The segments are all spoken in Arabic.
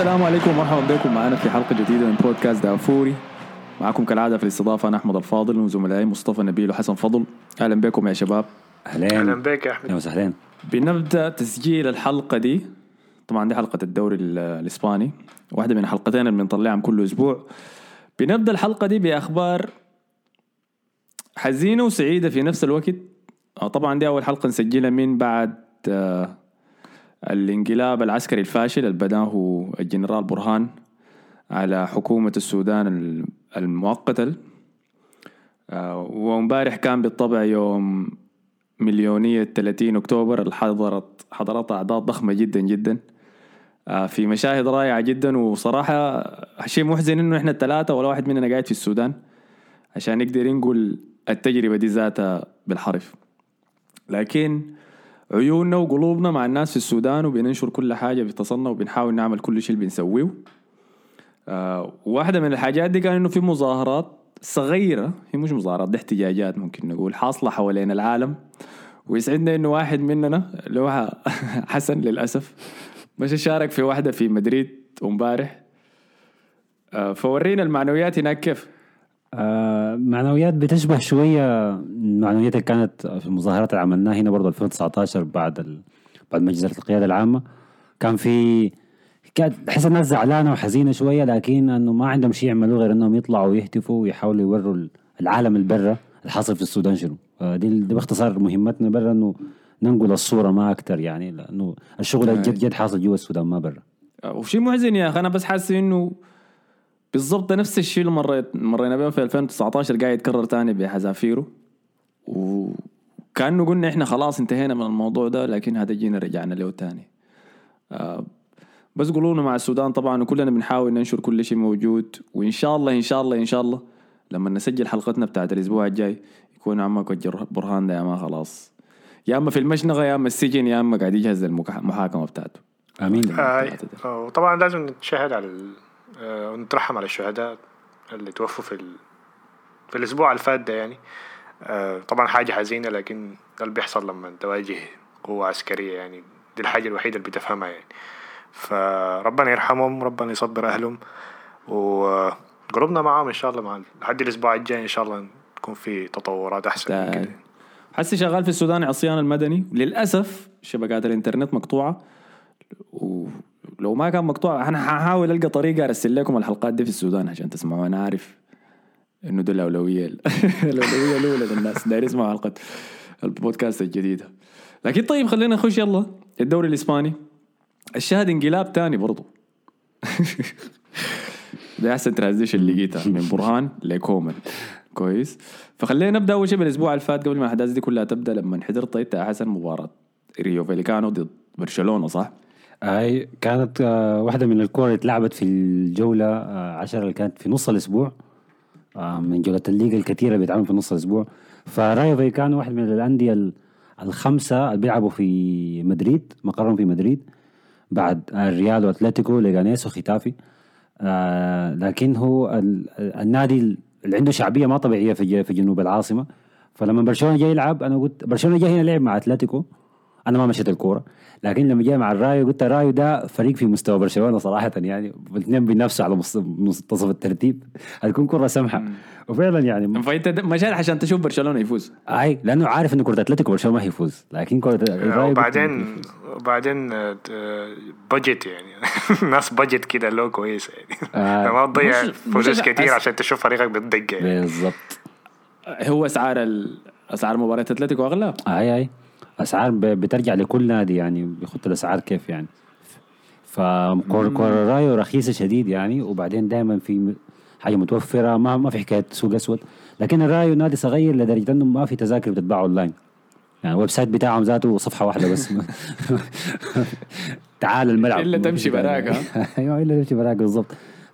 السلام عليكم ومرحبا بكم. معنا في حلقة جديدة من بودكاست دافوري. معكم كالعادة في الاستضافة أنا أحمد الفاضل وزملائي مصطفى نبيل وحسن فضل. أهلا بكم يا شباب. اهلين أهلا بك يا أحمد. أهلا وسهلين بنبدأ تسجيل الحلقة دي. طبعا دي حلقة الدوري ال- الإسباني. واحدة من الحلقتين اللي بنطلعهم كل أسبوع. بنبدأ الحلقة دي بأخبار حزينة وسعيدة في نفس الوقت. آه، طبعا دي أول حلقة نسجلها من بعد آه، الانقلاب العسكري الفاشل اللي بداه الجنرال برهان على حكومة السودان ال- المؤقتة. آه، وامبارح كان بالطبع يوم مليونية 30 أكتوبر اللي حضرت حضرتها أعداد ضخمة جدا جدا. آه، في مشاهد رائعة جدا. وصراحة شيء محزن إنه إحنا الثلاثة ولا واحد مننا قاعد في السودان عشان نقدر نقول التجربة دي ذاتها بالحرف. لكن عيوننا وقلوبنا مع الناس في السودان وبننشر كل حاجة بتصلنا وبنحاول نعمل كل شيء اللي بنسويه. آه، واحدة من الحاجات دي كان إنه في مظاهرات صغيرة هي مش مظاهرات دي احتجاجات ممكن نقول حاصلة حوالين العالم. ويسعدنا إنه واحد مننا اللي هو حسن للأسف مش شارك في واحدة في مدريد امبارح. آه، فورينا المعنويات هناك كيف؟ آه معنويات بتشبه شوية المعنويات اللي كانت في المظاهرات اللي عملناها هنا برضه 2019 بعد ال... بعد مجلس القيادة العامة. كان في كانت تحس الناس زعلانة وحزينة شوية لكن إنه ما عندهم شيء يعملوه غير إنهم يطلعوا ويهتفوا ويحاولوا يوروا العالم البرة الحاصل في السودان شنو. دي, دي باختصار مهمتنا برا إنه ننقل الصورة ما أكثر يعني لأنه الشغل الجد جد حاصل جوا السودان ما برا. آه، وشيء محزن يا أخي. أنا بس حاسس إنه بالضبط نفس الشيء اللي مريت مرينا به في 2019 قاعد يتكرر تاني بحذافيره. وكأنه قلنا إحنا خلاص انتهينا من الموضوع ده لكن هذا جينا رجعنا له تاني. آه، بس قولونا مع السودان طبعا وكلنا بنحاول ننشر كل شيء موجود. وإن شاء الله إن شاء الله إن شاء الله لما نسجل حلقتنا بتاعت الأسبوع الجاي يكون عمك برهان ده يا ما خلاص. يا أما في المشنقه يا أما السجن يا أما قاعد يجهز المحاكمه بتاعته. امين آه وطبعا لازم نتشهد على. آه، ونترحم على الشهداء اللي توفوا في ال... في الأسبوع اللي فات ده يعني. آه، طبعا حاجة حزينة لكن ده اللي بيحصل لما تواجه قوة عسكرية يعني. دي الحاجة الوحيدة اللي بتفهمها يعني. فربنا يرحمهم ربنا يصبر أهلهم وقربنا معاهم إن شاء الله. مع لحد الأسبوع الجاي إن شاء الله تكون في تطورات أحسن من حسي شغال في السودان عصيان المدني. للأسف شبكات الإنترنت مقطوعة ولو ما كان مقطوع أنا هحاول ألقى طريقة أرسل لكم الحلقات دي في السودان عشان تسمعوا أنا عارف إنه ده الأولوية الأولوية الأولى للناس داير يسمعوا حلقة البودكاست الجديدة. لكن طيب خلينا نخش يلا. الدوري الإسباني. الشاهد انقلاب تاني برضو. ده احسن transition لقيتها من برهان لكومان. كويس. فخلينا نبدأ أول شيء بالأسبوع اللي فات قبل ما الأحداث دي كلها تبدأ لما حضرت انت يا حسن مباراة. رايو فاليكانو ضد برشلونة صح؟ هاي كانت آه، واحدة من الكور اللي اتلعبت في الجولة آه، عشرة اللي كانت في نص الأسبوع. آه، من جولة الليغا الكثيرة اللي في نص الأسبوع. فرايو فاليكانو واحد من الأندية ال- الخمسة اللي بيلعبوا في مدريد مقرهم في مدريد. بعد الريال وأتلتيكو ليغانيس وختافي لكن هو ال- النادي اللي عنده شعبية ما طبيعية في جنوب العاصمة. فلما برشلونة جاي يلعب أنا قلت برشلونة جاي هنا لعب مع أتلتيكو. أنا ما مشيت الكورة لكن لما جاي مع الرايو قلت الرايو ده فريق في مستوى برشلونة صراحة يعني الاثنين بينافسوا على مص- منتصف الترتيب. هتكون كره سمحة. وفعلا يعني فأنت مشيت عشان تشوف برشلونة يفوز؟ أي لأنه عارف انه كره أتلتيكو برشلونة ما هيفوز. لكن كره الرايو قلت وبعدين. وبعدين آه، آه، budget يعني. ناس بجت كده له كويس يعني. آه، ما تضيع فلوس كتير عشان تشوف فريقك بتدق يعني. بالضبط. هو أسعار ال... أسعار مباراة أتلتيكو أغلى؟ أي أي. أسعار بترجع لكل نادي يعني بيحط الأسعار كيف يعني. فكور كور الرايو رخيصة شديد يعني وبعدين دائما في حاجة متوفرة ما ما في حكاية سوق أسود. لكن الرايو نادي صغير لدرجة إنه ما في تذاكر بتتباع أونلاين. يعني ال website بتاعهم ذاته صفحة واحدة بس. تعال الملعب. إلا تمشي براك، ها؟ أيوه إلا تمشي براك بالضبط.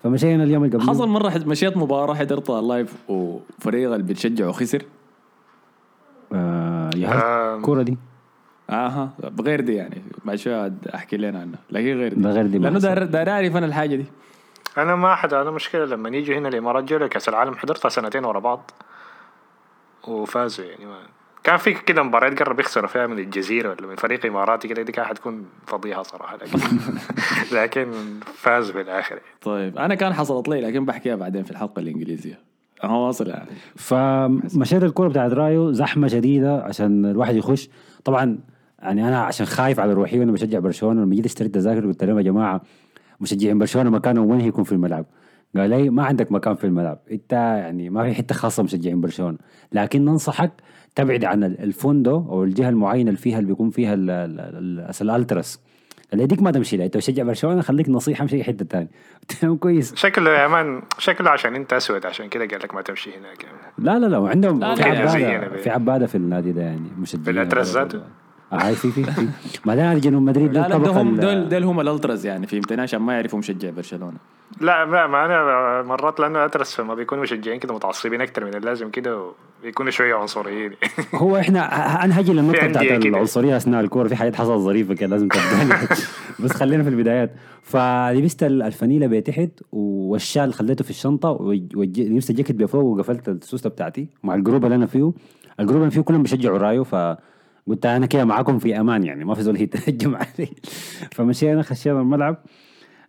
فمشينا اليوم اللي قبله حصل مرة حد- مشيت مباراة حضرتها live وفريق اللي بتشجعه خسر؟ آه يا آه. الكوره دي؟ أها بغير دي يعني بعد شوية أحكي لنا عنها لكن غير دي. بغير دي لأنه. داير داير أعرف أنا الحاجة دي. أنا ما أحد أنا مشكلة لما يجوا هنا الإمارات جو كأس العالم حضرتها سنتين ورا بعض. وفازوا يعني ما كان في كده مباريات قرب يخسروا فيها من الجزيرة ولا من فريق إماراتي كده دي كانت حتكون فضيحة صراحة لكن لكن فاز بالاخر طيب أنا كان حصلت لي لكن بحكيها بعدين في الحلقة الإنجليزية. هو واصل يعني. فمشيت الكوره بتاعت رايو زحمة شديدة عشان الواحد يخش. طبعا يعني أنا عشان خايف على روحي وأنا بشجع برشلونة لما جيت اشتريت تذاكر قلت لهم يا جماعة مشجعين برشلونة مكانهم وين يكون في الملعب؟ قال لي ما عندك مكان في الملعب أنت يعني ما في حتة خاصة مشجعين برشلونة لكن ننصحك تبعد عن الفندق أو الجهة المعينة اللي فيها اللي بيكون فيها ال- ال- ال- الألتراس اللي ديك ما تمشي لها أنت بتشجع برشلونة خليك نصيحة امشي حتة ثانية كويس شكله يا man شكله عشان أنت أسود عشان كده قال لك ما تمشي هناك يعني. لا لا لا وعندهم لا، في عبادة. في عبادة في النادي ده يعني مشجعين في ذاته؟ آه هاي في في في. ما ده جنوب مدريد لا لا دول دول, دول هم الألتراس يعني فهمتني عشان ما يعرفوا مشجع برشلونة. لا ما ما أنا مرات لأنه ألتراس فما بيكونوا مشجعين كده متعصبين أكتر من اللازم كده وبيكونوا شوية عنصريين. هو إحنا أنا هجي للنقطة في بتاعت. العنصرية أثناء الكورة في حاجات حصلت ظريفة كده لازم بس خلينا في البدايات. فلبست ال- الفنيله بتحت والشال خليته في الشنطة ولبست الجاكيت بفوق وقفلت السوستة بتاعتي مع ال group اللي أنا فيه. ال group اللي أنا فيه كلهم بيشجعوا رايو فقلت أنا كده معاكم في أمان يعني ما في زول يتهجم علي. فمشينا خشينا الملعب.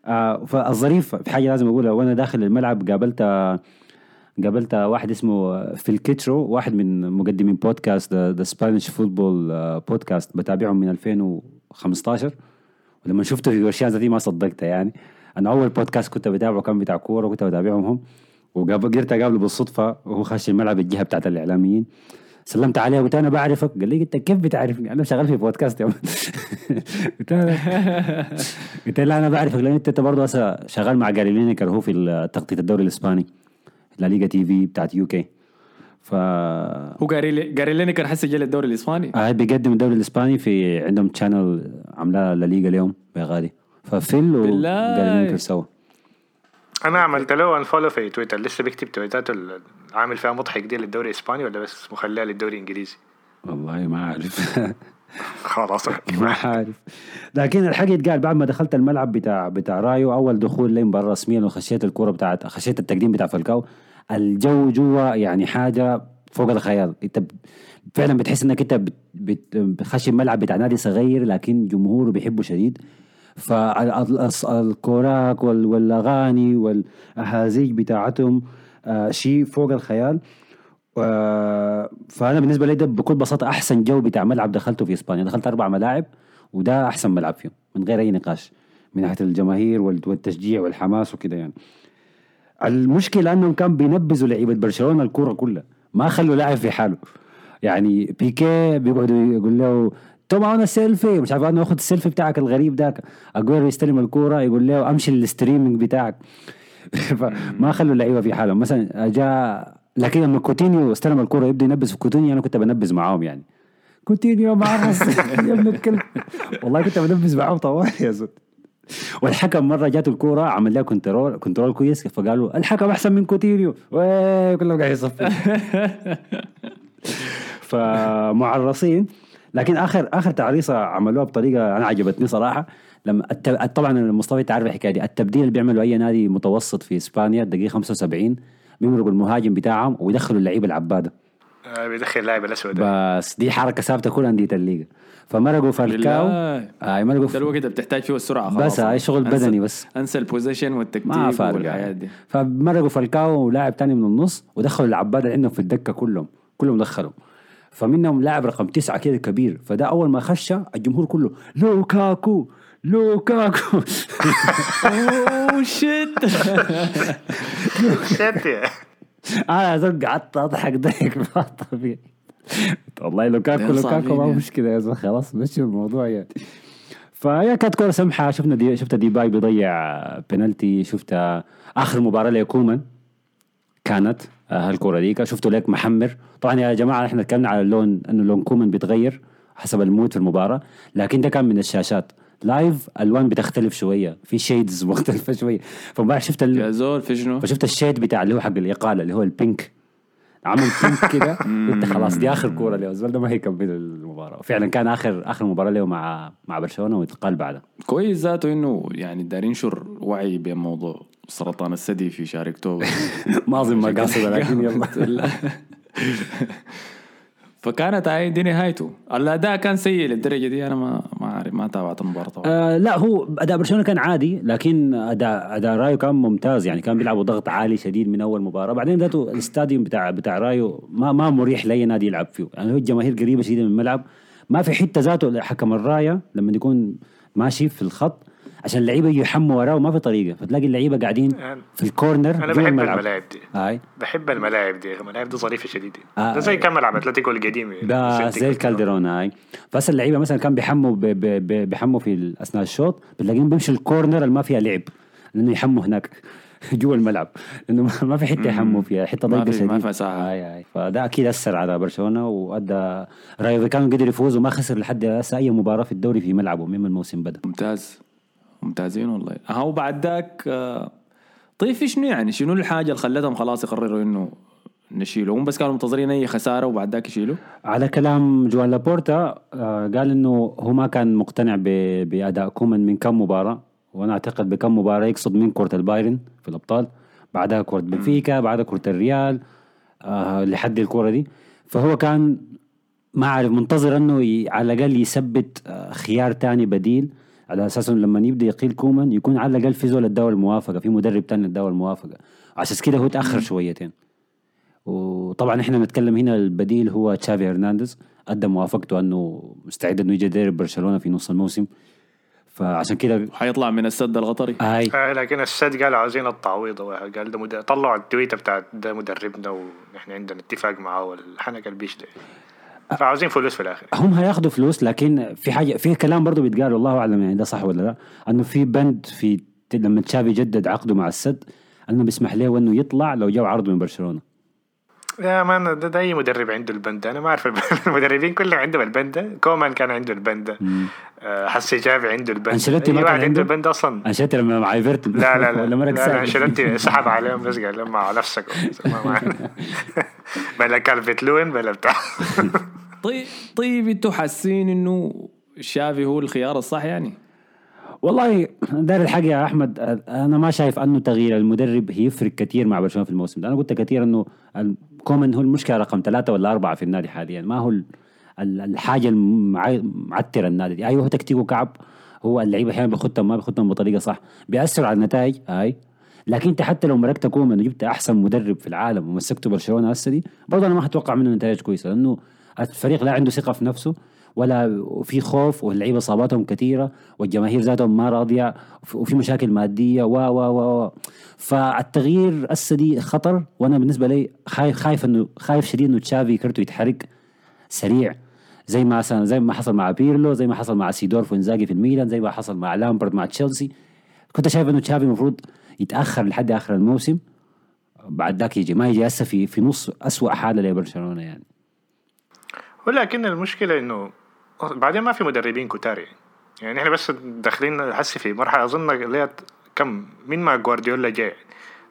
آه فالظريف في حاجة لازم أقولها وأنا داخل الملعب قابلت قابلت واحد اسمه فيل كيترو واحد من مقدمين بودكاست The Spanish Football Podcast بتابعهم من 2015 ولما شفته في ورشان ذاتي ما صدقته يعني. أنا أول بودكاست كنت بتابعه كان بتاع كورة وكنت بتابعهم. هم وقدرت أقابله بالصدفة وهو خش الملعب الجهة بتاعت الإعلاميين. سلمت عليه قلت أنا بعرفك. قال لي أنت كيف بتعرفني؟ أنا شغال في بودكاست يا. قلت له قلت لا أنا بعرفك لأن أنت برضه هسه شغال مع جاري لينيكر هو في تغطيه الدوري الإسباني لا ليغا TV بتاعت UK. ف هو قاري قاري لينيكر حسجل الدوري الإسباني؟ هاي بيقدم الدوري الإسباني في عندهم channel عاملاه لا ليغا اليوم يا غالي ففيل. وجاري لينيكر سوا. أنا عملت له unfollow في تويتر لسه بيكتب تويتاته عامل فيها مضحك دي للدوري الإسباني ولا بس مخليها للدوري الإنجليزي؟ والله ما عارف خلاص ما عارف لكن الحق يتقال بعد ما دخلت الملعب بتاع بتاع رايو أول دخول لي مباراة رسميا وخشيت الكوره بتاعت خشيت التقديم بتاع فالكاو الجو جوا يعني حاجة فوق الخيال. إنت فعلا بتحس إنك إنت بت- بت- بتخش الملعب بتاع نادي صغير لكن جمهوره بيحبه شديد. فالكوراك والأغاني والاهازيج بتاعتهم آه شيء فوق الخيال. آه، فأنا بالنسبة لي ده بكل بساطة أحسن جو بتاع ملعب دخلته في إسبانيا. دخلت أربع ملاعب وده أحسن ملعب فيهم من غير أي نقاش من ناحية الجماهير وال- والتشجيع والحماس وكده يعني. المشكلة إنهم كان بينبذوا لعيبة برشلونة الكورة كلها ما خلوا لاعب في حاله. يعني بيكي بيقعدوا يقول له toma una selfie مش عارف أنا اخذ السيلفي بتاعك الغريب ذاك اجويرو يستلم الكورة يقول له أمشي لل streaming بتاعك. فما خلوا اللعيبة في حالهم. مثلا جاء لكن لما كوتينيو استلم الكورة يبدأ ينبذ في كوتينيو أنا كنت بنبذ معاهم يعني. كوتينيو معرس يا ابن الكلب والله كنت بنبذ معاهم طوال يا زول والحكم مرة جاته الكورة عمل لها control control كويس فقالوا الحكم أحسن من كوتينيو. كلهم قاعد يصفي فمعرصين. لكن اخر آخر تعريصة عملوها بطريقة أنا عجبتني صراحة. لما الت... طبعا مصطفى تعرف الحكاية دي. التبديل اللي بيعمله أي نادي متوسط في إسبانيا الدقيقه 75 بيمرقوا المهاجم بتاعهم ويدخلوا اللعيبة العبادة. آه، بيدخل اللاعب الأسود. بس دي حركة ثابتة كل أندية الليغا. فمرقوا فالكاو. اي مرقوا ده الوقت اللي بتحتاج فيه السرعة بس خلاص. هاي شغل بدني بس. انسى ال position والتكتيك والحياة يعني. دي. فمرقوا فالكاو ولاعب تاني من النص ودخلوا العباد اللي عندهم في الدكة كلهم. كلهم دخلوا. فمنهم لاعب رقم تسعة كده كبير فده أول ما خش الجمهور كله لوكاكو لوكاكو. oh shit shit يا. أنا قعدت أضحك ضحك ما طبيعي والله لوكاكو لوكاكو ما يعني. مشكله يا زلمة خلاص مشي الموضوع يعني. فهي كانت كوره سمحة شفنا دي شفت ديباي بيضيع بنالتي شفت آخر مباراة لكومان كانت. آه، هالكوره ديك. شفتوا ليك محمر. طبعا يا جماعة إحنا تكلمنا على اللون إنه لون كومان بيتغير حسب ال mood في المباراة. لكن ده كان من الشاشات. live ألوان بتختلف شوية. في shades مختلفة شوية. فما شفت ال... يا زول في شنو؟ فشفت ال shade بتاع اللي هو حق الإقالة اللي هو ال pink عمل pink كده. قلت خلاص دي آخر كورة له الزول ده ما هيكمل المباراة. فعلا كان آخر آخر مباراة له مع مع برشلونة واتقال بعدها. كويس ذاته إنه يعني دايرين ينشر وعي بموضوع سرطان الثدي في شهر أكتوبر. ما أظن ما قاصد لكن يلا. لا. فكانت هاي دي نهايته. الأداء كان سيء للدرجة دي أنا ما ما عارف ما تابعت المباراة طبعا. آه لا هو أداء برشلونة كان عادي لكن اداء أداء رايو كان ممتاز. يعني كان بيلعبوا ضغط عالي شديد من أول مباراة. بعدين ذاته الاستاديوم بتاع بتاع رايو ما ما مريح لأي نادي يلعب فيه. يعني هو الجماهير قريبة شديدة من الملعب. ما في حتة ذاته حكم الراية لما يكون ماشي في الخط عشان اللعيبة يجوا يحموا وراه وما في طريقة. فتلاقي اللعيبة قاعدين في الكورنر أنا بحب الملعب. الملاعب دي. هاي. بحب الملاعب دي الملاعب دي ظريفة شديدة. آه. ده زي كم ملعب؟ أتلتيكو القديم. ده زي الكالديرون هاي. فهسه اللعيبة مثلا كان بيحموا بيحموا في أثناء الشوط بتلاقيهم بيمشوا ال corner اللي ما فيها لعب. لأنه يحموا هناك جوا الملعب. لأنه ما- ما في حتة يحموا فيها. حتة ما ضيقة في- ما فيها ساحة. هاي هاي. فده أكيد أثر على برشلونة وأدى رايو فيكانو قدر يفوز وما خسر لحد هسه أي مباراة في الدوري في ملعبه من الموسم بدأ. ممتاز. ممتازين والله. ها وبعد ذاك آه، طيب شنو يعني؟ شنو الحاجة اللي خلتهم خلاص يقرروا إنه نشيله؟ هم بس كانوا منتظرين أي خسارة وبعد ذاك يشيلوا؟ على كلام جوان لابورتا آه، قال إنه هو ما كان مقتنع بأداء كومان من كم مباراة. وأنا أعتقد بكم مباراة يقصد من كرة البايرن في الأبطال بعدها كرة بنفيكا بعدها كرة الريال آه لحد الكرة دي. فهو كان ما عارف منتظر إنه على الأقل يثبت آه، خيار تاني بديل. على أساس إنه لما يبدأ يقيل كومان يكون على الأقل في زول أدى الموافقة في مدرب تاني أدى الموافقة. عشان كده هو تأخر شويتين. وطبعا إحنا بنتكلم هنا البديل هو تشافي هرنانديز ادى موافقته أنه مستعد إنه يجي يدرب برشلونة في نص الموسم. فعشان كده حيطلع من السد القطري هاي. آه لكن السد قالوا عاوزين التعويض قال ده مد... طلعوا التويته بتاعت ده مدربنا ونحن عندنا اتفاق معاه والحنك البيش ده. فعاوزين فلوس في الآخر. هم هياخدوا فلوس لكن في حاجة في كلام برضه بيتقال والله أعلم يعني ده صح ولا لا؟ إنه في بند في لما تشافي جدد عقده مع السد إنه بيسمح له إنه يطلع لو جو عرض من برشلونة. يا man ده, ده أي مدرب عنده البند أنا ما أعرف المدربين كلهم عندهم البند كومان كان عنده البند آه، حسي تشافي عنده البند أنشيلوتي ما اي كان عنده عنده؟ البند أصلا. أنشيلوتي لما مع إيفرتون. لا لا لا. ولا مرق لا. أنشيلوتي سحب عليهم بس قال لهم مع نفسك. بلا كالفيرت لوين بلا بتاع. طيب طيب أنتوا حاسين إنه تشافي هو الخيار الصح يعني؟ والله داير الحق يا أحمد. أنا ما شايف أنه تغيير المدرب هيفرق كثير مع برشلونة في الموسم ده. أنا قلت كثير إنه كومان هو المشكلة رقم ثلاثة ولا أربعة في النادي حاليا. ما هو ال- ال- الحاجة المعتره النادي دي. أيوه تكتيكه كعب. هو اللعيبة أحيانا بيخطهم ما بيخطهم بطريقة صح. بيأثر على النتائج هاي لكن أنت حتى لو مرقت كومان وجبت أحسن مدرب في العالم ومسكته برشلونة هسه دي برضه أنا ما حتوقع منه نتائج كويسة لأنه الفريق لا عنده ثقة في نفسه. ولا في خوف واللعيبة اصاباتهم كثيرة والجماهير ذاتهم ما راضية وفي- مشاكل مادية و و و فالتغيير هسه دي خطر وأنا بالنسبة لي خايف خايف إنه خايف شديد إنه تشافي كرته يتحرق سريع. زي ما زي ما حصل مع بيرلو زي ما حصل مع سيدورف وإنزاجي في الميلان زي ما حصل مع لامبارد مع تشيلسي. كنت شايف إنه تشافي المفروض يتأخر لحد آخر الموسم. بعد ذاك يجي ما يجي هسه في في نص اسوء حالة لبرشلونة يعني. ولكن المشكلة إنه بعدين ما في مدربين كتار يعني. يعني إحنا بس داخلين هسه في مرحلة أظن ليها كم من ما جوارديولا جاء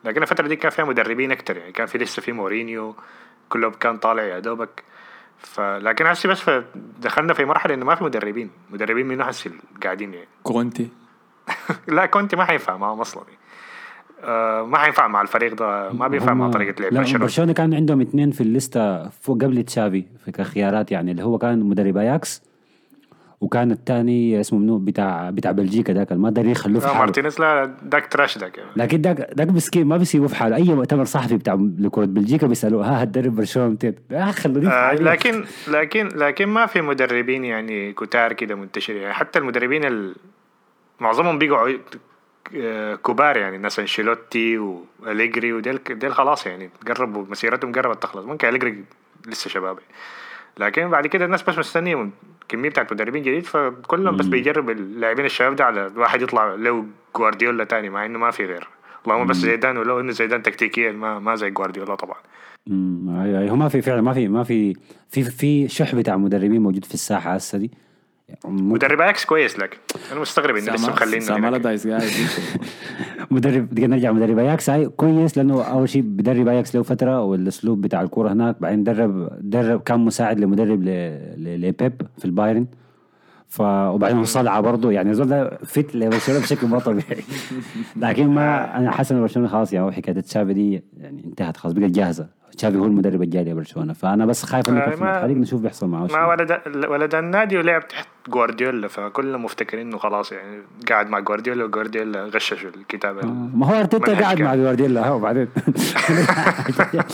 لكن الفترة دي كان فيها مدربين أكتر يعني. كان في لسه في مورينيو كله كان طالع يا دوبك. فلكن هسه بس دخلنا في مرحلة إنه ما في مدربين. مدربين منو هسه قاعدين يعني؟ كونتي. لا كونتي ما حينفع معهم أصلا آه ما حينفع مع الفريق ده. ما بينفع مع طريقة لعب. برشلونه برشلونة كان عندهم اثنين في الليستة فوق قبل تشافي في كخيارات يعني اللي هو كان مدرب أياكس وكان الثاني اسمه منو؟ بتاع بتاع بلجيكا ذاك ما داري يخلوه في آه حاله. مارتينيز لا داك trash داك يعني. لكن داك داك مسكين ما بيسيبوه في حاله. أي مؤتمر صحفي بتاع لكره بلجيكا بيسألوه ها هتدرب برشلونة متى؟ آه خلوني آه. لكن لكن لكن ما في مدربين يعني كتار كده منتشرين. يعني حتى المدربين ال... معظمهم بيقعوا آه، كبار يعني ناس انشيلوتي وأليجري وديل ديل خلاص يعني قربوا مسيرتهم قربت تخلص. ممكن أليجري لسه شباب لكن بعد كده الناس بس مستنيه كميه بتاعت مدربين جديد فكلهم بس بيجرب اللاعبين الشباب ده على واحد يطلع له جوارديولا تاني مع إنه ما في غير. اللهم بس زيدان ولو إنه زيدان تكتيكيا ما ما زي جوارديولا طبعا. امم. هو ما في فعلا ما في ما في في في شح بتاع مدربين موجود في الساحة هسه دي. مدرب أياكس كويس لكن أنا مستغرب انه لسه مخلينا سام هناك. دايس قاعد مدرب نرجع مدرب اياكس هاي كويس لأنه اول شيء بدرب اياكس له فتره والاسلوب بتاع الكوره هناك بعدين درب درب كان مساعد لمدرب لبيب في البايرن ف وبعدين صلعه برضه يعني زول ده فت لبرشلونه بشكل ما طبيعي لكن ما أنا حاسس ان برشلونه خلاص يعني حكايه تشافي دي يعني انتهت خلاص بقت جاهزه تشافي هو المدرب الجاي لبرشلونه فأنا بس خايف إنه آه، في الخليج نشوف بيحصل معاه ما. ولد ولد النادي ولعب تحت جوارديولا فكلهم مفتكرين إنه خلاص يعني قاعد مع جوارديولا وجوارديولا غششوا الكتاب آه، ما هو أرتيتا قاعد. مع جوارديولا هو بعدين. لو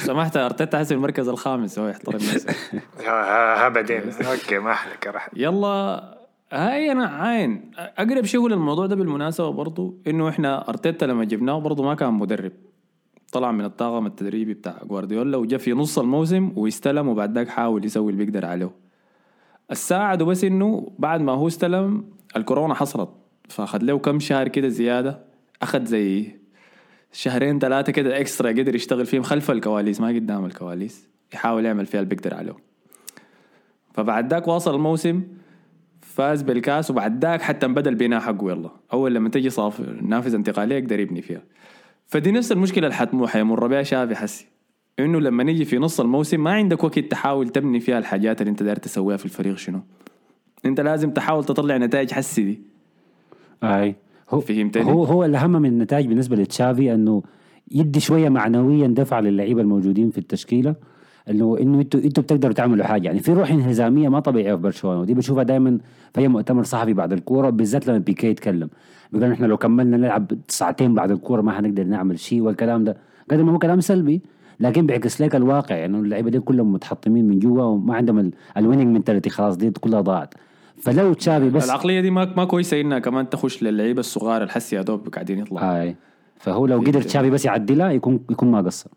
سمحت أرتيتا حسب المركز الخامس هو يحترم نفسه. ها- ها ها بعدين. أوكي ما احلك راح يلا هاي أنا عاين. أقرب شيء للموضوع ده بالمناسبة برضو إنه إحنا أرتيتا لما جبناه برضو ما كان مدرب. طلع من الطاقم التدريبي بتاع جوارديولا وجا في نص الموسم واستلم وبعد ذاك حاول يسوي اللي بيقدر عليه. الساعد بس إنه بعد ما هو استلم الكورونا حصلت فأخذ له كم شهر كده زيادة. أخذ زي شهرين ثلاثة كده اكسترا قدر يشتغل فيهم خلف الكواليس ما قدام الكواليس يحاول يعمل فيها اللي بيقدر عليه. فبعد ذاك واصل الموسم فاز بالكاس وبعد ذاك حتى بدا البناء حقه يلا. أول لما تجي صاف نافذة انتقالية يقدر يبني فيها. فدي نفس المشكلة اللي حتمو حيمر بها شافي حسي. إنه لما نيجي في نص الموسم ما عندك وقت تحاول تبني فيها الحاجات اللي انت داير تسويها في الفريق شنو. انت لازم تحاول تطلع نتائج حسي دي. أي. هو فهمتني؟ هو هو الأهم من النتائج بالنسبة لتشافي إنه يدي شوية معنويا دفعه للعيبة الموجودين في التشكيلة. انه إنه أنتوا إنتوا بتقدروا تعملوا حاجة. يعني في روح انهزامية ما طبيعية في برشلونة. ودي بشوفها دائما في أي مؤتمر صحفي بعد الكورة بالذات لما بيكي يتكلم. بيقول إحنا لو كملنا نلعب ساعتين بعد الكورة ما حنقدر نعمل شيء والكلام ده. قد ما هو كلام سلبي لكن بيعكس لك الواقع يعني اللعيبة دي كلهم متحطمين من جوا وما عندهم ال winning mentality خلاص دي كلها ضاعت. فلو تشافي بس العقلية دي ما ما كويسة إنها كمان تخش للعيبة الصغار الحسي يا دوب قاعدين يطلعوا. هاي. فهو لو قدر تشافي بس يعدلها يكون يكون ما قصر.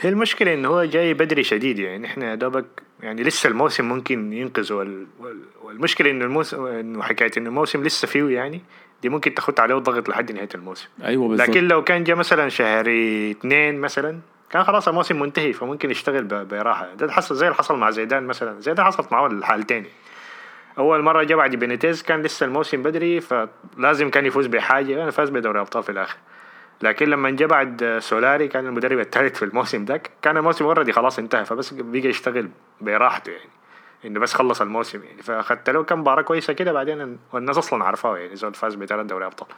هي المشكلة إنه هو جاي بدري شديد يعني إحنا دوبك يعني لسه الموسم ممكن ينقذ وال... وال... والمشكلة إنه الموسم إنه حكاية إنه الموسم لسه فيه يعني دي ممكن تاخد عليه ضغط لحد نهاية الموسم. أيوه بالظبط لكن لو كان جا مثلا شهر اثنين مثلا كان خلاص الموسم منتهي فممكن يشتغل ب- براحة. ده حصل زي اللي حصل مع زيدان مثلا. زيدان حصلت معه الحالتين. أول مرة جا بعد بينيتيز كان لسه الموسم بدري فلازم كان يفوز بحاجة أنا فاز بدوري أبطال في الآخر. لكن لما جا بعد سولاري كان المدرب الثالث في الموسم ده كان الموسم already خلاص انتهى فبس بقى يشتغل براحته يعني. إنه بس خلص الموسم يعني. فاخدت له كم مباراة كويسة كده بعدين والناس أصلا عرفاه يعني زول فاز بثلاث دوري أبطال.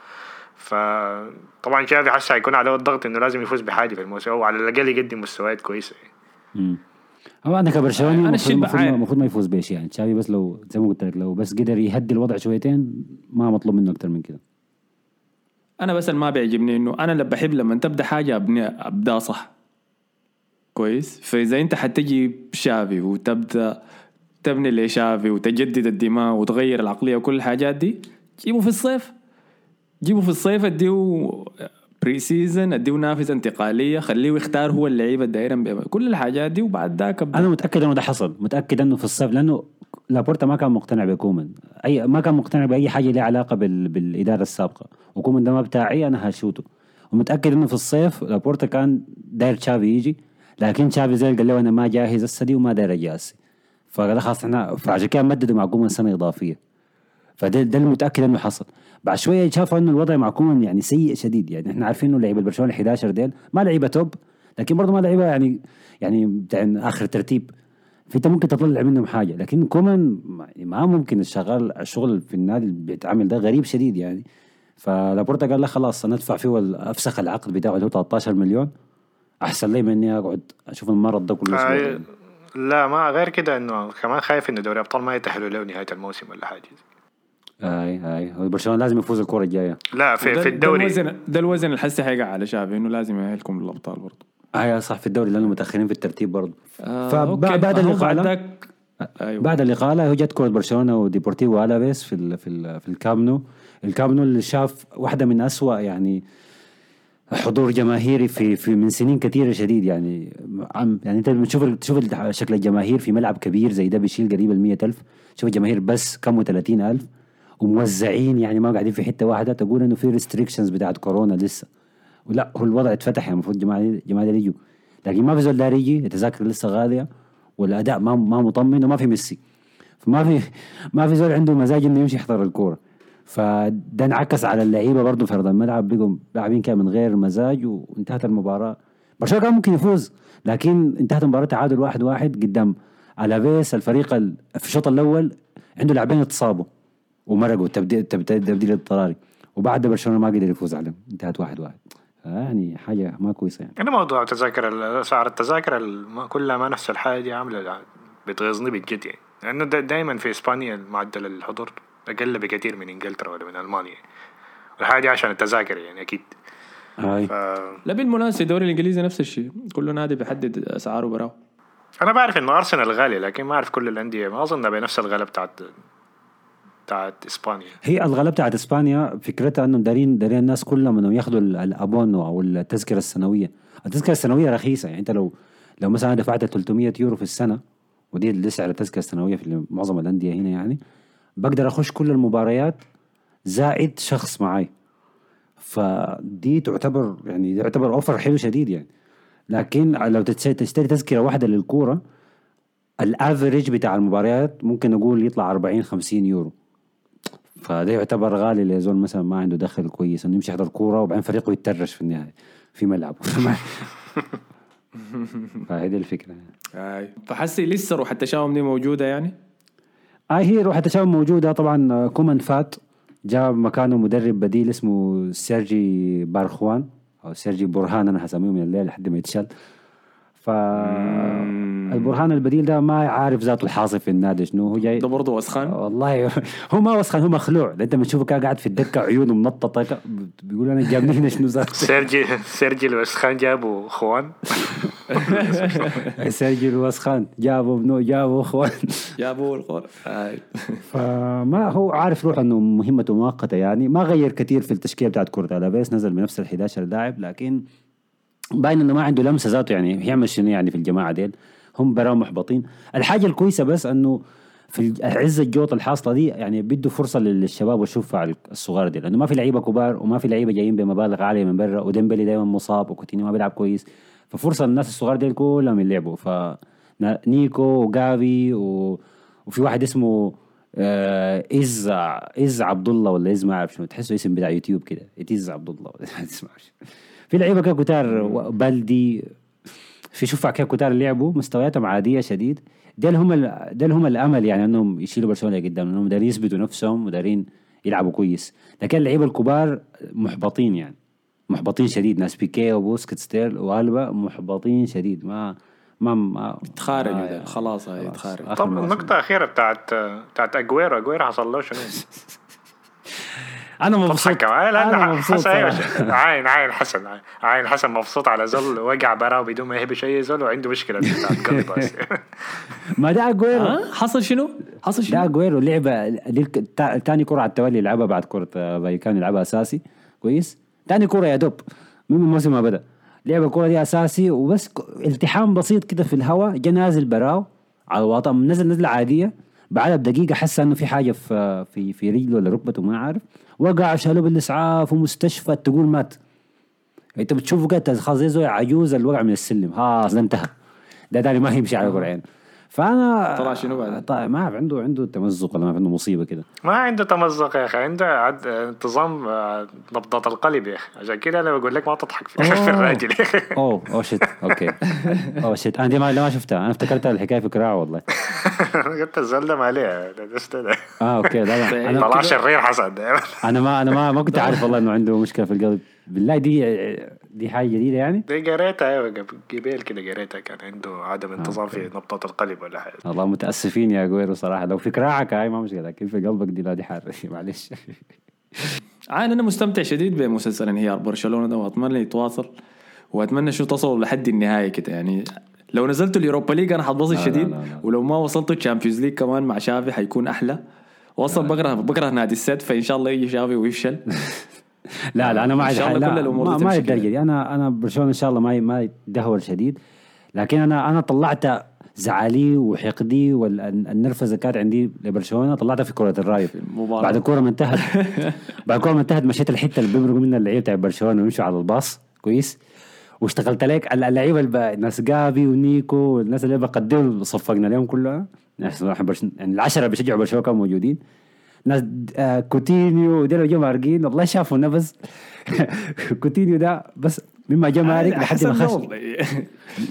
فطبعا تشافي هسه هيكون عليه الضغط إنه لازم يفوز بحاجة في الموسم أو على الأقل يقدم مستويات كويسة يعني. هو أنا كبرشلوني. المفروض ما يفوز بشيء يعني. تشافي بس لو زي ما قلت لك لو بس قدر يهدي الوضع شويتين ما مطلوب منه أكثر من كده. أنا بس اللي ما بيعجبني إنه أنا اللي بحب لما تبدأ حاجة ابني أبدأ صح كويس؟ فإذا أنت حتجيب تشافي وتبدأ تبني لتشافي وتجدد الدماء وتغير العقلية وكل الحاجات دي جيبه في الصيف. جيبه في الصيف أديه pre-season أديه نافذة انتقالية خليه يختار هو اللعيبه بيعمل كل الحاجات دي وبعد ذاك. أنا متأكد إنه ده حصل. متأكد إنه في الصيف لأنه لابورتا ما كان مقتنع بكومان. أي ما كان مقتنع بأي حاجة لها علاقة بال... بالإدارة السابقة. وكومان ده ما بتاعي أنا هشوته. ومتأكد إنه في الصيف لابورتا كان داير تشافي يجي لكن تشافي زي قال له أنا ما جاهز هسه دي وما داير أجي فقال خلاص إحنا فعشان كده مددوا مع كومان سنة إضافية. فده ده المتأكد إنه حصل. بعد شوية شافوا إنه الوضع مع كومان يعني سيء شديد. يعني إحنا عارفين إنه لعيبة برشلونه ال 11 ديل ما لعيبة top لكن برضه ما لعيبة يعني يعني بتاع آخر ترتيب. فأنت ممكن تطلع منهم حاجة لكن كومان ما- ما ممكن الشغال الشغل في النادي اللي بيتعامل ده غريب شديد يعني. فلابورتا قال لا خلاص ندفع فيه أفسخ العقد بتاعه اللي هو 13 مليون أحسن لي من اني أقعد أشوف المرض ده كل أسبوع. آه لا ما غير كده إنه كمان خايف انه دوري أبطال ما يتاهلوا له نهاية الموسم ولا حاجة. آي آي. هو برشلونة لازم يفوز الكره الجاية. لا في في ده الدوري. الوزن ده الوزن اللي حسي حيقع على شافي إنه لازم يأهلكم للابطال برضه. اي صح في الدوري لأنه متأخرين في الترتيب برضه. آه، فبعد اللقاء بعد أيوه. بعد اللقاء لا هو جت كرة برشلونة وديبورتيفو الافيس في ال في ال في الكامنو. الكامنو اللي شاف واحدة من أسوأ يعني حضور جماهيري في في من سنين كثيرة شديد يعني. عم يعني أنت بتشوف تشوف شكل الجماهير في ملعب كبير زي ده بيشيل قريب ال ألف. شوف الجماهير بس كم 30 ألف. وموزعين يعني ما قاعدين في حتة واحدة. تقول إنه في ريستريكشنز بتاعت كورونا لسه. ولا هو الوضع اتفتح يعني المفروض جماعة جماعة يجوا. لكن ما في زول داري يجي التذاكر لسه غاليه والاداء ما ما مطمن وما في ميسي. فما في ما في زول عنده مزاج إنه يمشي يحضر الكورة. فده انعكس على اللعيبة برضه في أرض الملعب بقوا لاعبين كده من غير مزاج وانتهت المباراة. برشلونة كان ممكن يفوز لكن انتهت المباراة تعادل واحد واحد قدام ألافيس الفريق ال- في الشوط الأول عنده لاعبين اتصابوا ومرقوا تبديل تبديل اضطراري. وبعد برشلونة ما قدر يفوز عليهم انتهت واحد واحد. يعني حاجة ما كويسة يعني. أنا موضوع تذاكر اسعار التذاكر كلها ما نفس الحاجة دي عاملة بتغيظني بجد يعني. لأنه دائما في إسبانيا معدل الحضور أقل بكثير من إنجلترا ولا من ألمانيا. والحاجة دي عشان التذاكر يعني أكيد. هاي. ف... لا بالمناسبة الدوري الإنجليزي نفس الشيء كل نادي بيحدد أسعاره براه أنا بعرف إنه أرسنال غالي لكن ما أعرف كل الأندية ما أظن بنفس الغلا بتاعت بتاعت إسبانيا. هي الغلبة بتاعت إسبانيا فكرتها انهم دارين دارين الناس كلهم انهم ياخذوا ال- الابونو أو التذكرة السنوية. التذكرة السنوية رخيصة يعني أنت لو لو مثلا دفعت 300 يورو في السنة ودي اللي سعر التذكره السنويه في معظم الأندية هنا يعني بقدر أخش كل المباريات زائد شخص معي فدي تعتبر يعني يعتبر أوفر حلو شديد يعني. لكن لو تشتري تذكرة واحدة للكورة ال average بتاع المباريات ممكن نقول يطلع 40 50 يورو. فده يعتبر غالي لزول مثلا ما عنده دخل كويس إنه يمشي يحضر كورة وبعدين فريقه يترش في النهاية في ملعبه. فهذه الفكرة. يعني. أي. فحسي لسه روح التشاؤم دي موجودة يعني؟ آه هي روح التشاؤم موجودة طبعا. كومان فات جاء مكانه مدرب بديل اسمه سيرجي بارخوان أو سيرجي برهان أنا حسميه من الليل لحد ما يتشال. فالبرهان البديل ده ما عارف ذاته الحاصل في النادي شنو. هو جاي ده برضه وسخان؟ والله هو ما وسخن هو مخلوع. أنت بتشوفه كان قاعد في الدكة عيونه منططه بيقول أنا جابني هنا شنو ذاته سيرجي سيرجي الوسخان جابوا خوان. سيرجي الوسخان جابوا ابنه جابوا اخوان جابوا القر اي فما هو عارف روح إنه مهمته مؤقتة يعني. ما غير كثير في التشكيلة بتاعت كره ألافيس نزل بنفس ال 11 لاعب لكن باين إنه ما عنده لمسة ذاته يعني يعمل شنو يعني في الجماعة ديل؟ هم براهم محبطين. الحاجة الكويسة بس إنه في عز الجوط الحاصلة دي يعني بيدوا فرصة للشباب والشفع الصغار دي لأنه ما في لعيبة كبار وما في لعيبة جايين بمبالغ عالية من برا وديمبلي دائما مصاب وكوتينيو ما بيلعب كويس. ففرصة للناس الصغار ديل كلهم يلعبوا. ف نيكو وجافي و... وفي واحد اسمه آه إز إز عبد الله ولا إز ما أعرف شنو تحسه اسم بتاع يوتيوب كده. إز عبد الله ولا اسمه في لعيبة كده كتار بلدي في شفع كده كتار لعبوا مستوياتهم عادية شديد. ديل هم ال- ديل هم الأمل يعني إنهم يشيلوا برشلونة قدام إنهم دارين يثبتوا نفسهم ودارين يلعبوا كويس. لكن اللعيبة الكبار محبطين يعني محبطين شديد. ناس بيكي وبوسكيتس ديل وألبا محبطين شديد. ما ما ما. تخارجوا ما- ده، خلاص هاي تخارج طب. النقطة الأخيرة بتاعت بتاعت أجويرو. أجويرو حصل له شنو؟ أنا مبسوط. لا أنا لا مبسوط حسن صراحة. عاين عاين حسن عاين- حسن مبسوط على زول وقع براه بدون ما يهبش أي زول وعنده بس ما ده أجويرو. حصل شنو؟ حصل ده شنو؟ أجويرو لعبة دي تاني كرة على التوالي يلعبها بعد كرة آه، فايكانو يلعبها أساسي. كويس؟ تاني كرة يا دوب. من الموسم ما بدأ. لعب الكرة دي أساسي وبس التحام بسيط كده في الهواء جا نازل براه على الوطن نزل نزلة عادية. بعدها بدقيقة حس إنه في حاجة في في في رجله ولا ركبته ما عارف وقع شالوه بالإسعاف ومستشفى تقول مات. انت بتشوفه كده خلاص زي عجوز اللي وقع من السلم. خلاص ده انتهى. ده تاني ما يمشي على قرعين فأنا طلع شنو بعدين؟ طيب ما أعرف عنده عنده تمزق ولا ما عنده مصيبة كده؟ ما عنده تمزق يا أخي عنده عد... انتظام آه، نبضات القلب يا أخي. عشان كده أنا بقول لك ما تضحك في, في. الراجل يا oh oh shit okay oh shit أنا دي ما, ما شفتها. أنا افتكرت الحكاية في كراع والله. قلت الزول ده ما عليه ده ده- ده. آه okay لا لا. أنا طلع شرير حسن. أنا ما أنا ما ما كنت عارف والله إنه عنده مشكلة في القلب. بالله دي دي حاجة جديدة يعني؟ دي قريتها أيوه قبل كده قريتها كان عنده عدم انتظام في نبضات القلب ولا حاجة. والله متأسفين يا أجويرو صراحة. لو في كراعك هاي ما مشكلة لكن في قلبك دي؟ لا دي حارة معلش. عاد أنا مستمتع شديد بمسلسل انهيار برشلونة ده وأتمنى يتواصل وأتمنى شو تصلوا لحد النهايه كده. يعني لو نزلتوا ال Europa League أنا حتبسط لا، لا، شديد. لا، لا. ولو ما وصلتوا ال Champions League كمان مع شافي حيكون أحلى. واصلا بكره بكره نادي السد فإن شاء الله يجي شافي ويفشل. لا لا أنا ما عايز شاء الله كل الأمور ما, للدرجه. دي أنا أنا برشلونة إن شاء الله ما ما يدهور شديد. لكن أنا أنا طلعت زعلي وحقدي والنرفزه كانت عندي لبرشلونة طلعتها في كرة المباراة. بعد الكوره ما انتهت. بعد الكوره ما انتهت مشيت الحتة اللي بيمرقوا منها اللعيبة بتاع برشلونة ويمشوا على الباص. كويس. واشتغلت عليك. اللعيبة ناس جافي ونيكو والناس اللي بقدموا صفقنا لهم كلها. يعني العشرة بيشجعوا برشلونة كانوا موجودين. ناس آه كوتينيو وديل جو مارقين والله شافوا نفس كوتينيو ده بس مما جاء مارق لحد ما خش.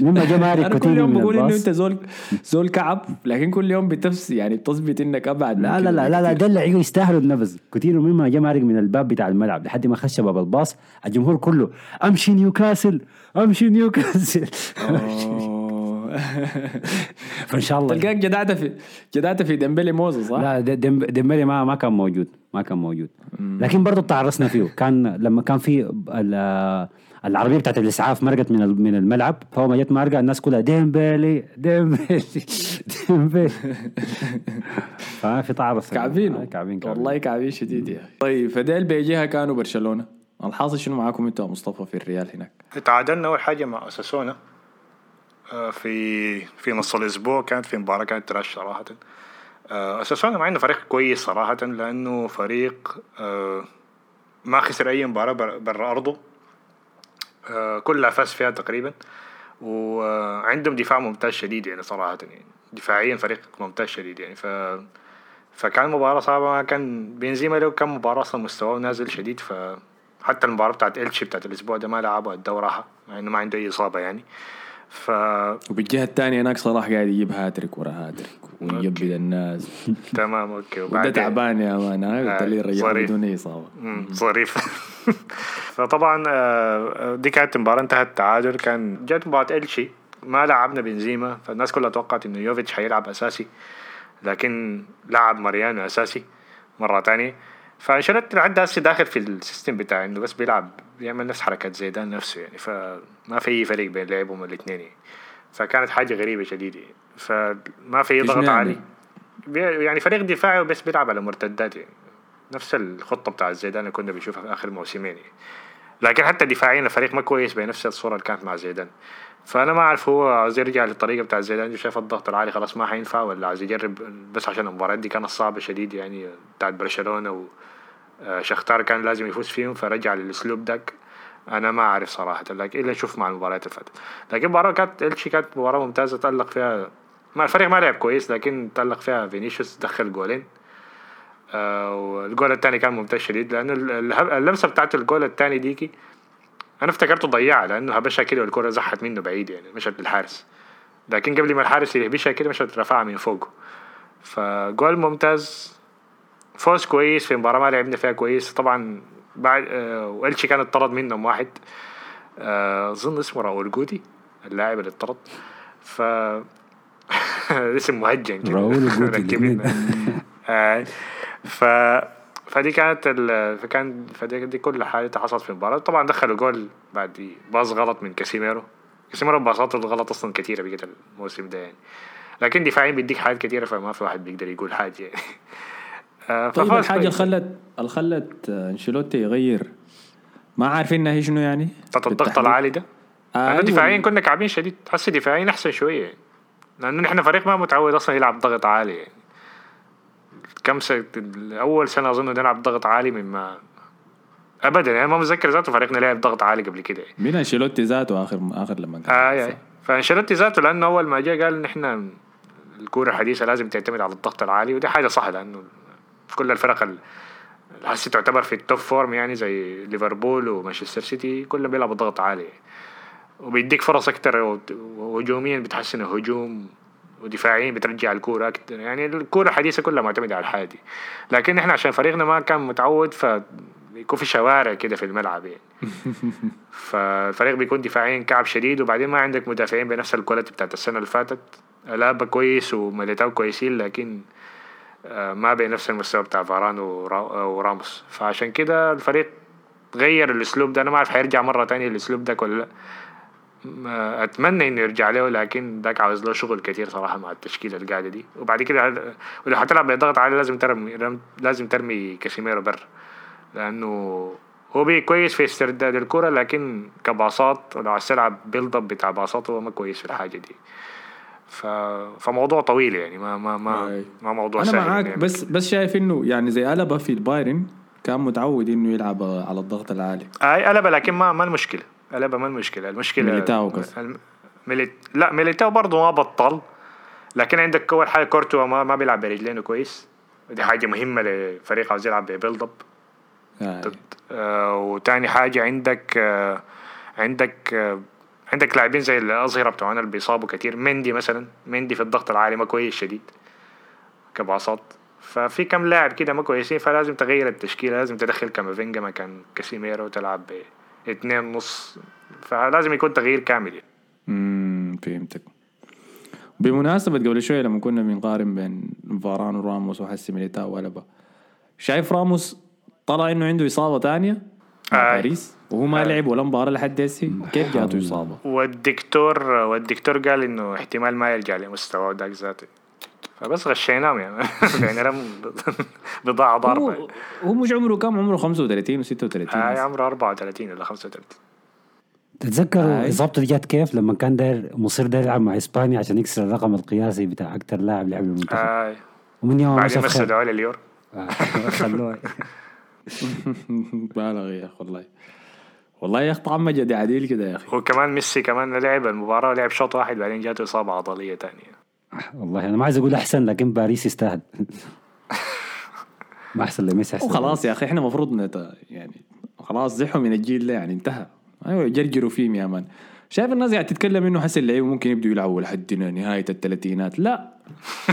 مما جاء مارق أنا كل يوم بقول إنه أنت زول زول كعب لكن كل يوم بتفس يعني بتثبت إنك أبعد لا لا لا لا لا. ده اللعيبه يستاهلوا النفس كوتينيو مما جاء مارق من الباب بتاع الملعب لحد ما خش باب الباص الجمهور كله أمشي نيوكاسل أمشي نيوكاسل أوه. فان شاء الله. تلقاك جدعت في جدعت في ديمبلي موزة صح؟ لا ديمبلي ما ما كان موجود. ما كان موجود. لكن برضه تعرسنا فيه. كان لما كان في ال- العربية بتاعت الإسعاف مرقت من ال- من الملعب. فهو ما جت مارقة الناس كلها ديمبلي ديمبلي ديمبلي. ففي تعرس. كعبين. آه، كعبين كعبين. والله كعبين شديد يا أخي. طيب فديل بيجيها كانوا برشلونة. الحاصل شنو معاكم أنتوا مصطفى في الريال هناك؟ تعادلنا أول حاجة مع اساسونا في في نص الأسبوع كانت في مباراة كانت تراش صراحة. آه، اساسونا مع إنه فريق كويس صراحة لأنه فريق آه، ما خسر أي مباراة بر- برا أرضه. آه، كلها فاز فيها تقريبا. وعندهم دفاع ممتاز شديد يعني صراحة يعني. دفاعيا فريق ممتاز شديد يعني. ف فكان مباراة صعبة كان بنزيما له كان مباراة أصلا مستواه نازل شديد فحتى المباراة بتاعت إلتشي بتاعت الأسبوع ده ما لعبها الدورة مع إنه ما عنده أي إصابة يعني. ف وبالجهة الثانية هناك صلاح قاعد يجيب هاتريك ورا هاتريك ويجبد الناس. تمام okay. وده تعبان يا man قلت لي آه، رجعه ظريف. بدون أي إصابة. ظريف. فطبعا آه، دي كانت مباراة انتهت تعادل كان جت مباراة إلشي. ما لعبنا بنزيما. فالناس كلها توقعت إنه يوفيتش حيلعب أساسي. لكن لعب ماريانو أساسي مرة تانية. فانشيلوتي لحد هسه داخل في ال system بتاع إنه بس بيلعب بيعمل نفس حركات زيدان نفسه يعني. فما في أي فرق بين لعبهم الاثنين يعني. فكانت حاجة غريبة شديدة. يعني فما في ضغط؟ عالي يعني فريق دفاعي بس بيلعب على مرتدات يعني. نفس الخطة بتاع زيدان اللي كنا بنشوفها في آخر موسمين يعني. لكن حتى دفاعيا الفريق ما كويس بنفس الصورة اللي كانت مع زيدان فأنا ما أعرف هو عايز يرجع للطريقة بتاع زيدان. شايف الضغط العالي خلاص ما حينفع ولا عايز يجرب بس عشان المباريات دي كانت صعبة شديد يعني بتاعت برشلونة و آه، كان لازم يفوز فيهم فرجع للأسلوب داك أنا ما أعرف صراحة. لكن إلا نشوف مع المباريات اللي فاتت. لكن المباراة كانت إلشي كانت مباراة ممتازة تألق فيها ما الفريق ما لعب كويس لكن تألق فيها فينيسيوس دخل جولين. آه، والجول الثاني كان ممتاز شديد لأنه اللمسة بتاعت الجول الثاني ديكي أنا افتكرته ضيعها لأنه هبشها كده والكره زحت منه بعيد يعني مشت للحارس. لكن قبل ما الحارس يهبشها كده مشت رفعها من فوق فجول ممتاز. فوز كويس في مباراة ما لعبنا فيها كويس. طبعا بعد آه والشي كان اتطرد منهم واحد. آه، أظن اسمه راؤول جودي اللاعب اللي اتطرد. ف اسم مهجن كده. راؤول جودي. آه، ف فدي كانت ال... فكان فدي دي كل حاجة حصلت في المباراة طبعا دخلوا جول بعد pass غلط من كاسيميرو كاسيميرو باصاته الغلط أصلا كثيره بقت الموسم ده يعني لكن دفاعيا بيديك حاجات كثيره فما في واحد بيقدر يقول حاجة يعني آه، طيب الحاجة اللي. خلت اللي خلت آه، أنشيلوتي يغير ما عارفين هي شنو يعني الضغط؟ العالي ده لأنه أيوة. دفاعيا كنا كعبين شديد حسي دفاعيا أحسن شوية يعني. لأنه نحن فريق ما متعود أصلا يلعب ضغط عالي يعني. كم سنة؟ اول سنة أظن نلعب ضغط عالي مما ابدا يعني ما متذكر ذاته فريقنا لعب ضغط عالي قبل كده. يعني. مين أنشيلوتي ذاته اخر آخر لما كان آه يعني فأنشيلوتي ذاته لأنه أول ما جاء قال نحن الكورة الحديثة لازم تعتمد على الضغط العالي ودي حاجة صح لأنه كل الفرق ال- هسه تعتبر في ال top form يعني زي ليفربول ومانشستر سيتي كلهم بيلعبوا ضغط عالي. وبيديك فرص أكتر وهجوميا بتحسن الهجوم. ودفاعيا بترجع الكورة أكتر. يعني الكورة الحديثه كلها معتمدة على الحاجة دي لكن إحنا عشان فريقنا ما كان متعود ف بيكون في شوارع كده في الملعب يعني. فالفريق بيكون دفاعيا كعب شديد وبعدين ما عندك مدافعين بنفس ال quality بتاعت السنة اللي فاتت. ألابا كويس وميليتاو كويسين لكن آه، ما بنفس المستوى بتاع فاران ورا- وراموس. فعشان كده الفريق غير الأسلوب ده. أنا ما أعرف حيرجع مرة تانية الأسلوب ده ولا لأ. أتمنى انه يرجع له لكن داك عاوز له شغل كتير صراحة مع التشكيلة القاعدة دي. وبعد كده ولو حتلعب بضغط عالي لازم ترمي لازم ترمي كاسيميرو بر. لأنه هو بي كويس في استرداد الكرة لكن كباصات لو عايز تلعب build up بتاع باصات هو ما كويس في الحاجة دي. ف... فموضوع طويل يعني ما ما ما. ما موضوع أنا سهل معاك يعني. بس بس شايف إنه يعني زي ألابا في البايرن كان متعود إنه يلعب على الضغط العالي. أي ألابا لكن ما ما المشكلة. ألابا ما المشكلة. المشكلة ميليتاو. الم- ميليت... لا ميليتاو برضه ما بطل لكن عندك اول حاجة كورتوا ما, ما بيلعب برجلينه كويس. ودي حاجة مهمة لفريق عاوز يلعب ب build up يعني آه وتاني حاجة عندك آه عندك آه، عندك لاعبين زي الاظهره بتوعنا اللي بيصابوا كتير. مندي مثلا مندي في الضغط العالي ما كويس شديد كباصات ففي كم لاعب كده ما كويسين فلازم تغير التشكيلة لازم تدخل كامافينجا مكان كاسيميرو وتلعب باثنين نص فلازم يكون تغيير كامل يعني. امم فهمتك بمناسبة قبل شوية لما كنا بنقارن بين فاران وراموس وحسي ميليتاو وألابا شايف راموس طلع إنه عنده إصابة تانية آي. باريس وهو ما آي. لعب ولا مباراة لحد هسه كيف جاته إصابة؟ والدكتور والدكتور قال إنه احتمال ما يرجع لمستواه ذاك ذاته فبس غشيناهم يعني. يعني رم بضاعة ضربة هو هو مش عمره كم؟ عمره 35 و36 هاي عمره 34 ولا 35 تتذكر. اصابته دي جات كيف؟ لما كان داير مصير داير يلعب مع إسبانيا عشان يكسر الرقم القياسي بتاع أكثر لاعب لعب للمنتخب هاي. ومن يوم ما بعدين بس خير دعوا اليور آه، خلوه. بالغ يا أخي والله. والله يا أخي طعم مجدي عديل كده يا أخي. وكمان ميسي كمان لعب المباراة ولعب شوط واحد بعدين جاته إصابة عضلية تانية. والله أنا ما عايز أقول أحسن لكن باريس يستاهل. ما أحسن لميسي أحسن. وخلاص يا أخي إحنا المفروض نت... يعني خلاص زحوا من الجيل ده يعني انتهى. أيوه جرجروا فيهم يا مان. شايف الناس قاعد تتكلم إنه حس اللعيبة ممكن يبدوا يلعبوا لحد نهاية الثلاثينات؟ لا.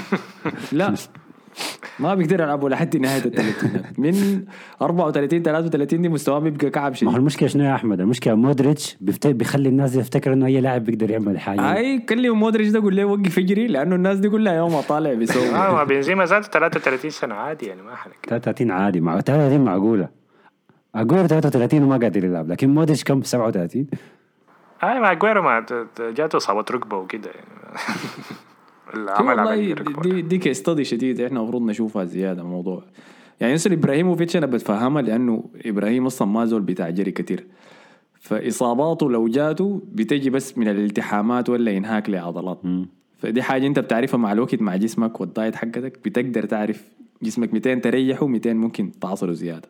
لا. ما بيقدر يلعبوا لحد نهاية الثلاثينات من 34 33 دي مستواه بيبقى كعب ما هو شديد المشكلة شنو يا أحمد؟ المشكلة مودريتش. بيخلي الناس يفتكر إنه أي لاعب بيقدر يعمل حاجة. أي كلم مودريتش ده قول له وقف يجري لأنه الناس دي كلها يوم طالع بيسوي. آه ما بنزيما زاد 33 سنة عادي يعني ما حنك. 33 عادي. مع 33 معقولة. أجويرو 33 وما قادر يلعب لكن مودريتش كم؟ 37 هاي ما أجويرو ما جاته إصابة ركبة وكده يعني. العمل ركبة دي دي case study شديده إحنا المفروض نشوفها زيادة الموضوع. يعني مثلا إبراهيموفيتش أنا بتفهمها لأنه إبراهيم أصلا ما زول بتاع جري كتير. فإصاباته لو جاته بتجي بس من الالتحامات ولا إنهاك لعضلات. فدي حاجة أنت بتعرفها مع الوقت مع جسمك والدايت حقتك. بتقدر تعرف جسمك 200 تريحه و200 ممكن تعصره زيادة.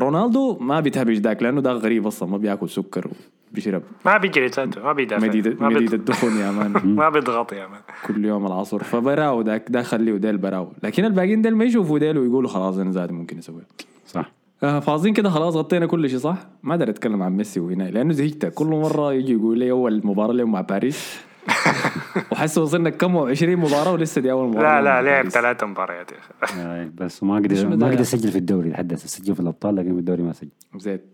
رونالدو ما بيتهبش داك لأنه ده غريب أصلا ما بياكل سكر. وبيشرب ما بيجري ما بيدافع. مديد ما, مديد بيض... الدخن يا مان. ما بيضغط يا مان. كل يوم العصر. فبراو داك ده خليه ديل براو. لكن الباقيين ديل ما يشوفوا ديل ويقولوا خلاص أنا زاد ممكن أسوي صح. آه فاضيين كده خلاص غطينا كل شيء صح؟ ما أقدر أتكلم عن ميسي وهنا لأنه زهقت. كل مرة يجي يقول لي أول مباراة لهم مع باريس. وحس وصلنا كم 20 مباراة ولسه دي أول مباراة لا لا لعب. ثلاث مباريات يا أخي. آه، بس ما قدر ما قدر؟ يسجل في الدوري لحد هسه سجل في الأبطال لكن في الدوري ما سجل. زيت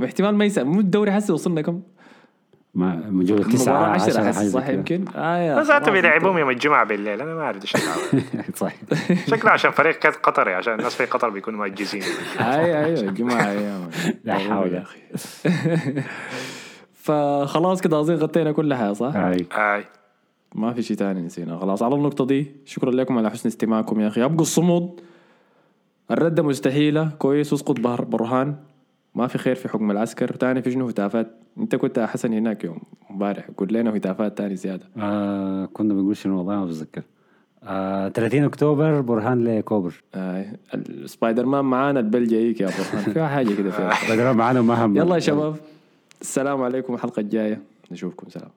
واحتمال ما يسأل. مو الدوري حسي وصلنا كم؟ ما مباراة تسعة 10 10 حسي حاجة صح. يمكن؟ يا بس خلاص بيلعبوهم يوم الجمعة بالليل أنا ما أعرف إيش العبة. صح شكله عشان فريق قطري عشان الناس في قطر بيكونوا مأجزين اي أيوه الجماعه أيام لا حول. يا أخي. فخلاص كده أظن غطينا كل حاجة صح؟ هاي هاي ما في شيء تاني نسينا. خلاص على النقطة دي شكرا لكم على حسن استماعكم يا أخي. أبقوا الصمود. الردة مستحيلة. كويس اسقط بهر برهان. ما في خير في حكم العسكر تاني في شنو؟ هتافات. انت كنت حسن هناك يوم امبارح قول لنا هتافات تاني زيادة. آه كنا بنقول شنو والله ما بتذكر آه 30 أكتوبر برهان لكوبر. آه السبايدر مان معانا البل جايك يا برهان. فيها حاجة كده فيها. بدر معانا ما هم. يلا يا شباب. السلام عليكم الحلقة الجاية. نشوفكم. سلام.